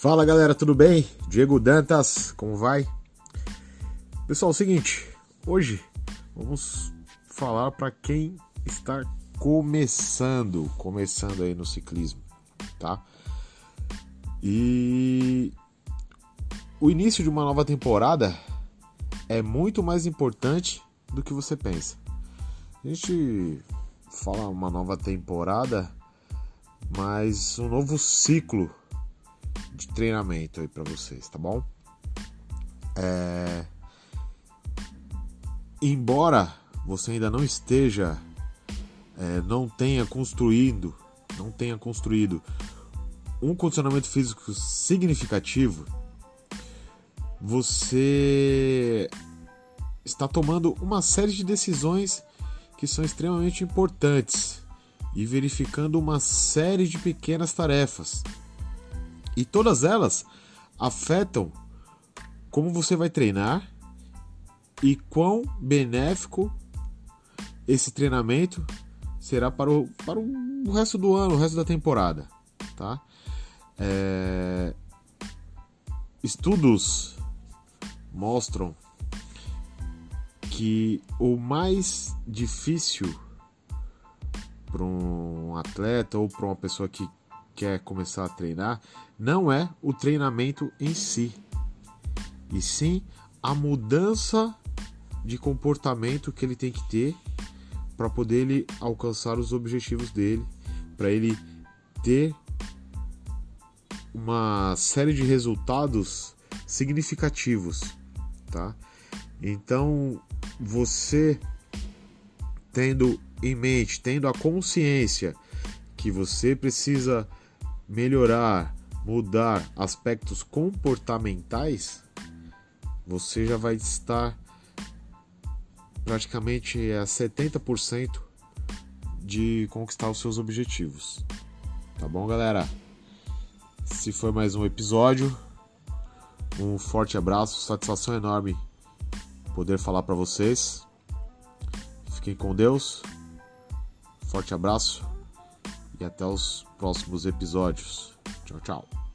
Fala galera, tudo bem? Diego Dantas, como vai? Pessoal, é o seguinte, hoje vamos falar para quem está começando, começando aí no ciclismo, tá? E o início de uma nova temporada é muito mais importante do que você pensa. A gente fala uma nova temporada, mas um novo ciclo de treinamento aí para vocês, tá bom? É... Embora você ainda não esteja, é, não tenha construído, não tenha construído um condicionamento físico significativo, você está tomando uma série de decisões que são extremamente importantes e verificando uma série de pequenas tarefas. E todas elas afetam como você vai treinar e quão benéfico esse treinamento será para o, para o resto do ano, o resto da temporada. Tá? É... Estudos mostram que o mais difícil para um atleta ou para uma pessoa que quer começar a treinar não é o treinamento em si, e sim a mudança de comportamento que ele tem que ter para poder ele alcançar os objetivos dele, para ele ter uma série de resultados significativos, tá? Então, você tendo em mente, tendo a consciência que você precisa melhorar, mudar aspectos comportamentais, você já vai estar praticamente a 70% de conquistar os seus objetivos. Tá bom, galera? Se foi mais um episódio, um forte abraço, satisfação enorme poder falar para vocês. Fiquem com Deus. Forte abraço e até os próximos episódios. Tchau, tchau.